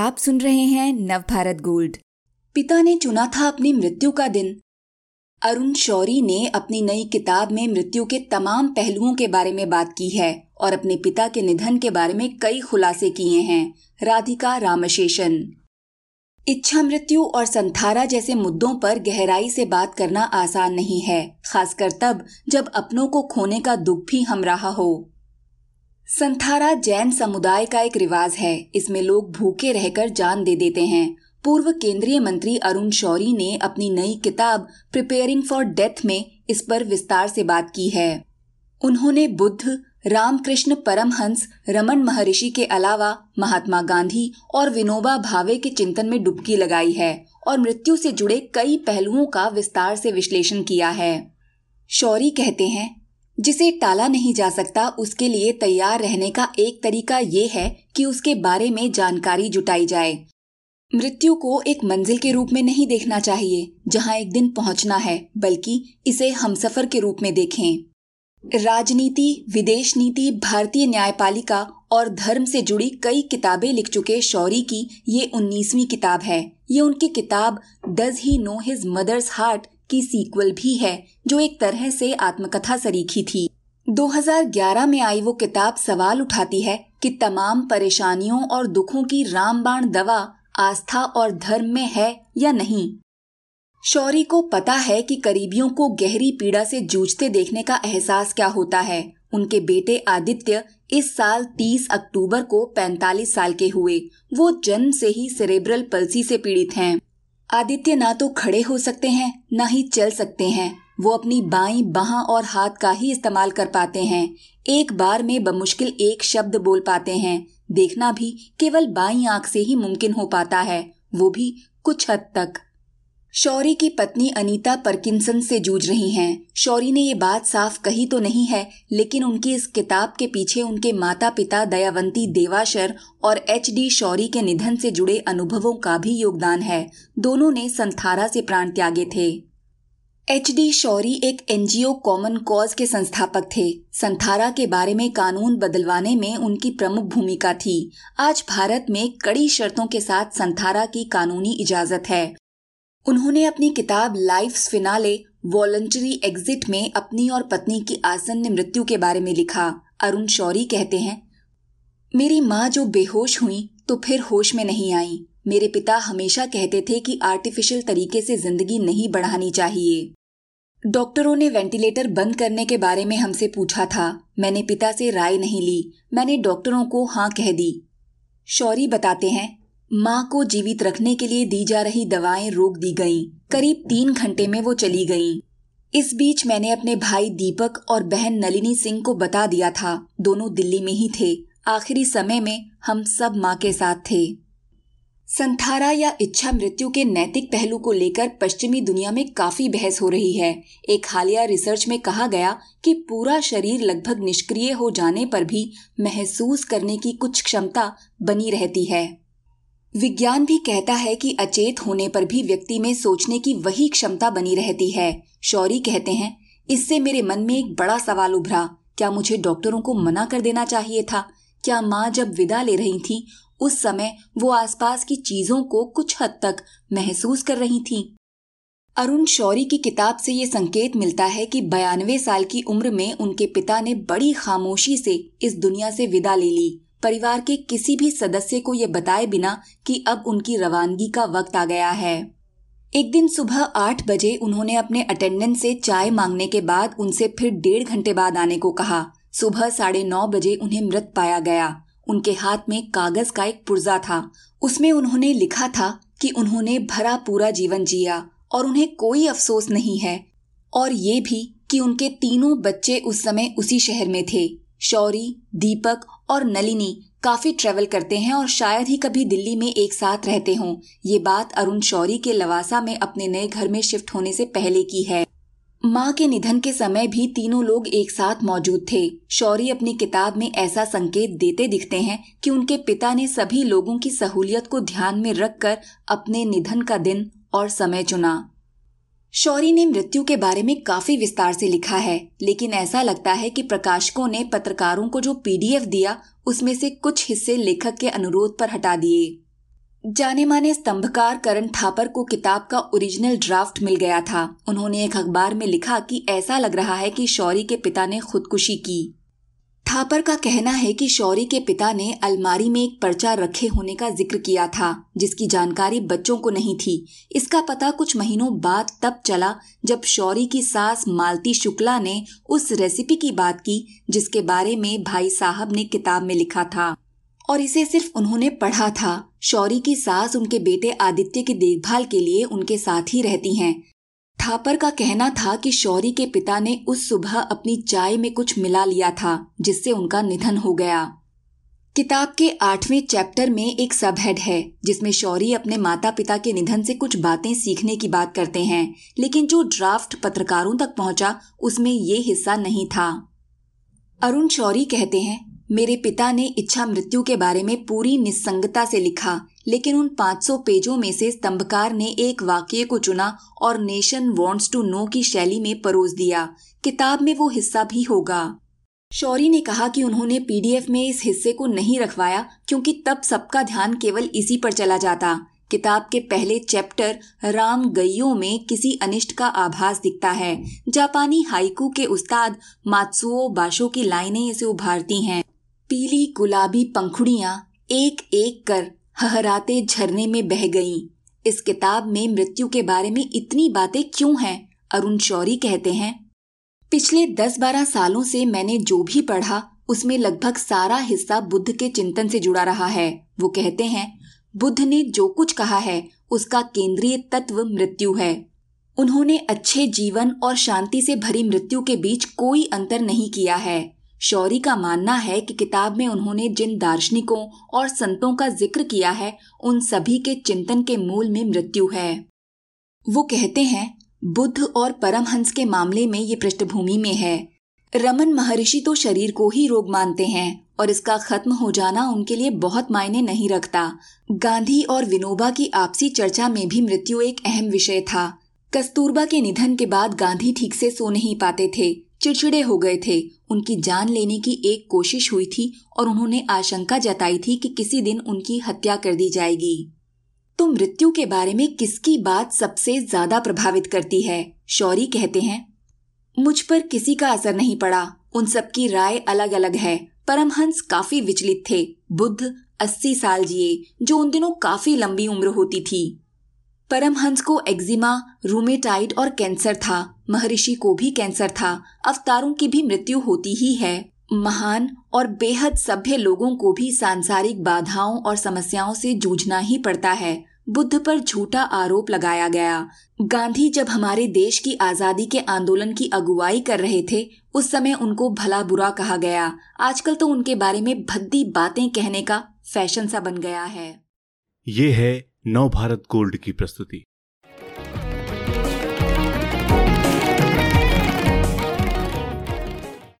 आप सुन रहे हैं नवभारत गोल्ड। पिता ने चुना था अपनी मृत्यु का दिन। अरुण शौरी ने अपनी नई किताब में मृत्यु के तमाम पहलुओं के बारे में बात की है और अपने पिता के निधन के बारे में कई खुलासे किए हैं। राधिका रामशेषन। इच्छा मृत्यु और संथारा जैसे मुद्दों पर गहराई से बात करना आसान नहीं है, खासकर तब जब अपनों को खोने का दुख भी हम रहा हो। संथारा जैन समुदाय का एक रिवाज है। इसमें लोग भूखे रहकर जान दे देते हैं। पूर्व केंद्रीय मंत्री अरुण शौरी ने अपनी नई किताब प्रिपेयरिंग फॉर डेथ में इस पर विस्तार से बात की है। उन्होंने बुद्ध, रामकृष्ण परमहंस, रमन महर्षि के अलावा महात्मा गांधी और विनोबा भावे के चिंतन में डुबकी लगाई है और मृत्यु से जुड़े कई पहलुओं का विस्तार से विश्लेषण किया है। शौरी कहते हैं जिसे टाला नहीं जा सकता, उसके लिए तैयार रहने का एक तरीका ये है कि उसके बारे में जानकारी जुटाई जाए। मृत्यु को एक मंजिल के रूप में नहीं देखना चाहिए, जहाँ एक दिन पहुँचना है, बल्कि इसे हमसफर के रूप में देखें। राजनीति, विदेश नीति, भारतीय न्यायपालिका और धर्म से जुड़ी कई किताबें लिख चुके शौरी की ये उन्नीसवीं किताब है। ये उनकी किताब does he know his mother's heart की सीक्वल भी है, जो एक तरह से आत्मकथा सरीखी थी। 2011 में आई वो किताब सवाल उठाती है कि तमाम परेशानियों और दुखों की रामबाण दवा आस्था और धर्म में है या नहीं। शौरी को पता है कि करीबियों को गहरी पीड़ा से जूझते देखने का एहसास क्या होता है। उनके बेटे आदित्य इस साल 30 अक्टूबर को 45 साल के हुए। वो जन्म से ही सेरेब्रल पल्सी से पीड़ित हैं। आदित्य ना तो खड़े हो सकते हैं, ना ही चल सकते हैं। वो अपनी बाई बाह और हाथ का ही इस्तेमाल कर पाते हैं। एक बार में बमुश्किल एक शब्द बोल पाते हैं। देखना भी केवल बाई आँख से ही मुमकिन हो पाता है। वो भी कुछ हद तक। शौरी की पत्नी अनीता परकिंसन से जूझ रही हैं। शौरी ने ये बात साफ़ कही तो नहीं है, लेकिन उनकी इस किताब के पीछे उनके माता पिता दयावंती देवाशर और एच डी शौरी के निधन से जुड़े अनुभवों का भी योगदान है। दोनों ने संथारा से प्राण त्यागे थे। एच डी शौरी एक एनजीओ कॉमन कॉज के संस्थापक थे। संथारा के बारे में कानून बदलवाने में उनकी प्रमुख भूमिका थी। आज भारत में कड़ी शर्तों के साथ संथारा की कानूनी इजाज़त है। उन्होंने अपनी किताब लाइफ फिनाले, वॉलंटरी एग्जिट में अपनी और पत्नी की आसन्न मृत्यु के बारे में लिखा। अरुण शौरी कहते हैं, मेरी माँ जो बेहोश हुई तो फिर होश में नहीं आई। मेरे पिता हमेशा कहते थे कि आर्टिफिशियल तरीके से ज़िंदगी नहीं बढ़ानी चाहिए। डॉक्टरों ने वेंटिलेटर बंद करने के बारे में हमसे पूछा था। मैंने पिता से राय नहीं ली। मैंने डॉक्टरों को हाँ कह दी। शौरी बताते हैं माँ को जीवित रखने के लिए दी जा रही दवाएँ रोक दी गईं। करीब तीन घंटे में वो चली गईं। इस बीच मैंने अपने भाई दीपक और बहन नलिनी सिंह को बता दिया था। दोनों दिल्ली में ही थे। आखिरी समय में हम सब माँ के साथ थे। संथारा या इच्छा मृत्यु के नैतिक पहलू को लेकर पश्चिमी दुनिया में काफ़ी बहस हो रही है। एक हालिया रिसर्च में कहा गया कि पूरा शरीर लगभग निष्क्रिय हो जाने पर भी महसूस करने की कुछ क्षमता बनी रहती है। विज्ञान भी कहता है कि अचेत होने पर भी व्यक्ति में सोचने की वही क्षमता बनी रहती है। शौरी कहते हैं, इससे मेरे मन में एक बड़ा सवाल उभरा। क्या मुझे डॉक्टरों को मना कर देना चाहिए था? क्या माँ जब विदा ले रही थी, उस समय वो आसपास की चीज़ों को कुछ हद तक महसूस कर रही थी? अरुण शौरी की किताब से ये संकेत मिलता है कि बयानवे साल की उम्र में उनके पिता ने बड़ी खामोशी से इस दुनिया से विदा ले ली। परिवार के किसी भी सदस्य को ये बताए बिना कि अब उनकी रवानगी का वक्त आ गया है। एक दिन सुबह आठ बजे उन्होंने अपने अटेंडेंट से चाय मांगने के बाद उनसे फिर डेढ़ घंटे बाद आने को कहा। सुबह साढ़े नौ बजे उन्हें मृत पाया गया। उनके हाथ में कागज़ का एक पुर्जा था। उसमें उन्होंने लिखा था कि उन्होंने भरा पूरा जीवन जिया और उन्हें कोई अफसोस नहीं है। और ये भी कि उनके तीनों बच्चे उस समय उसी शहर में थे। शौरी, दीपक और नलिनी काफ़ी ट्रेवल करते हैं और शायद ही कभी दिल्ली में एक साथ रहते हों। ये बात अरुण शौरी के लवासा में अपने नए घर में शिफ्ट होने से पहले की है। माँ के निधन के समय भी तीनों लोग एक साथ मौजूद थे। शौरी अपनी किताब में ऐसा संकेत देते दिखते हैं कि उनके पिता ने सभी लोगों की सहूलियत को ध्यान में रखकर अपने निधन का दिन और समय चुना। शौरी ने मृत्यु के बारे में काफ़ी विस्तार से लिखा है, लेकिन ऐसा लगता है कि प्रकाशकों ने पत्रकारों को जो पीडीएफ दिया, उसमें से कुछ हिस्से लेखक के अनुरोध पर हटा दिए। जाने माने स्तंभकार करण थापर को किताब का ओरिजिनल ड्राफ्ट मिल गया था। उन्होंने एक अखबार में लिखा कि ऐसा लग रहा है कि शौरी के पिता ने खुदकुशी की। थापर का कहना है कि शौरी के पिता ने अलमारी में एक पर्चा रखे होने का ज़िक्र किया था, जिसकी जानकारी बच्चों को नहीं थी। इसका पता कुछ महीनों बाद तब चला जब शौरी की सास मालती शुक्ला ने उस रेसिपी की बात की, जिसके बारे में भाई साहब ने किताब में लिखा था। और इसे सिर्फ़ उन्होंने पढ़ा था। शौरी की सास उनके बेटे आदित्य की देखभाल के लिए उनके साथ ही रहती हैं। थापर का कहना था कि शौरी के पिता ने उस सुबह अपनी चाय में कुछ मिला लिया था, जिससे उनका निधन हो गया। किताब के आठवें चैप्टर में एक सब हेड है, जिसमें शौरी अपने माता पिता के निधन से कुछ बातें सीखने की बात करते हैं, लेकिन जो ड्राफ्ट पत्रकारों तक पहुँचा, उसमें ये हिस्सा नहीं था। अरुण शौरी कहते हैं मेरे पिता ने इच्छा मृत्यु के बारे में पूरी निस्संगता से लिखा, लेकिन उन 500 पेजों में से स्तंभकार ने एक वाक्य को चुना और नेशन वॉन्ट्स टू नो की शैली में परोस दिया। किताब में वो हिस्सा भी होगा। शौरी ने कहा कि उन्होंने पीडीएफ में इस हिस्से को नहीं रखवाया, क्योंकि तब सबका ध्यान केवल इसी पर चला जाता। किताब के पहले चैप्टर, राम गईयों में किसी अनिष्ट का आभास दिखता है। जापानी हाइकू के उस्ताद मात्सुओ बाशो की लाइनें इसे उभारती हैं। पीली गुलाबी पंखुड़ियाँ एक एक कर हहराते झरने में बह गईं। इस किताब में मृत्यु के बारे में इतनी बातें क्यों हैं, अरुण शौरी कहते हैं। पिछले दस बारह सालों से मैंने जो भी पढ़ा, उसमें लगभग सारा हिस्सा बुद्ध के चिंतन से जुड़ा रहा है। वो कहते हैं, बुद्ध ने जो कुछ कहा है, उसका केंद्रीय तत्व मृत्यु है। उन्होंने अच्छे जीवन और शांति से भरी मृत्यु के बीच कोई अंतर नहीं किया है। शौरी का मानना है कि किताब में उन्होंने जिन दार्शनिकों और संतों का ज़िक्र किया है, उन सभी के चिंतन के मूल में मृत्यु है। वो कहते हैं, बुद्ध और परमहंस के मामले में ये पृष्ठभूमि में है। रमन महर्षि तो शरीर को ही रोग मानते हैं, और इसका खत्म हो जाना उनके लिए बहुत मायने नहीं रखता। गांधी और विनोबा की आपसी चर्चा में भी मृत्यु एक अहम विषय था। कस्तूरबा के निधन के बाद गांधी ठीक से सो नहीं पाते थे। चिड़चिड़े हो गए थे। उनकी जान लेने की एक कोशिश हुई थी और उन्होंने आशंका जताई थी कि किसी दिन उनकी हत्या कर दी जाएगी। तो मृत्यु के बारे में किसकी बात सबसे ज़्यादा प्रभावित करती है? शौरी कहते हैं, मुझ पर किसी का असर नहीं पड़ा। उन सबकी राय अलग अलग है। परमहंस काफ़ी विचलित थे। बुद्ध अस्सी साल जिए, जो उन दिनों काफ़ी लंबी उम्र होती थी। परमहंस को एक्जिमा, रूमेटाइड और कैंसर था। महर्षि को भी कैंसर था। अवतारों की भी मृत्यु होती ही है। महान और बेहद सभ्य लोगों को भी सांसारिक बाधाओं और समस्याओं से जूझना ही पड़ता है। बुद्ध पर झूठा आरोप लगाया गया। गांधी जब हमारे देश की आज़ादी के आंदोलन की अगुवाई कर रहे थे, उस समय उनको भला बुरा कहा गया। आजकल तो उनके बारे में भद्दी बातें कहने का फ़ैशन सा बन गया है। ये है नव भारत गोल्ड की प्रस्तुति।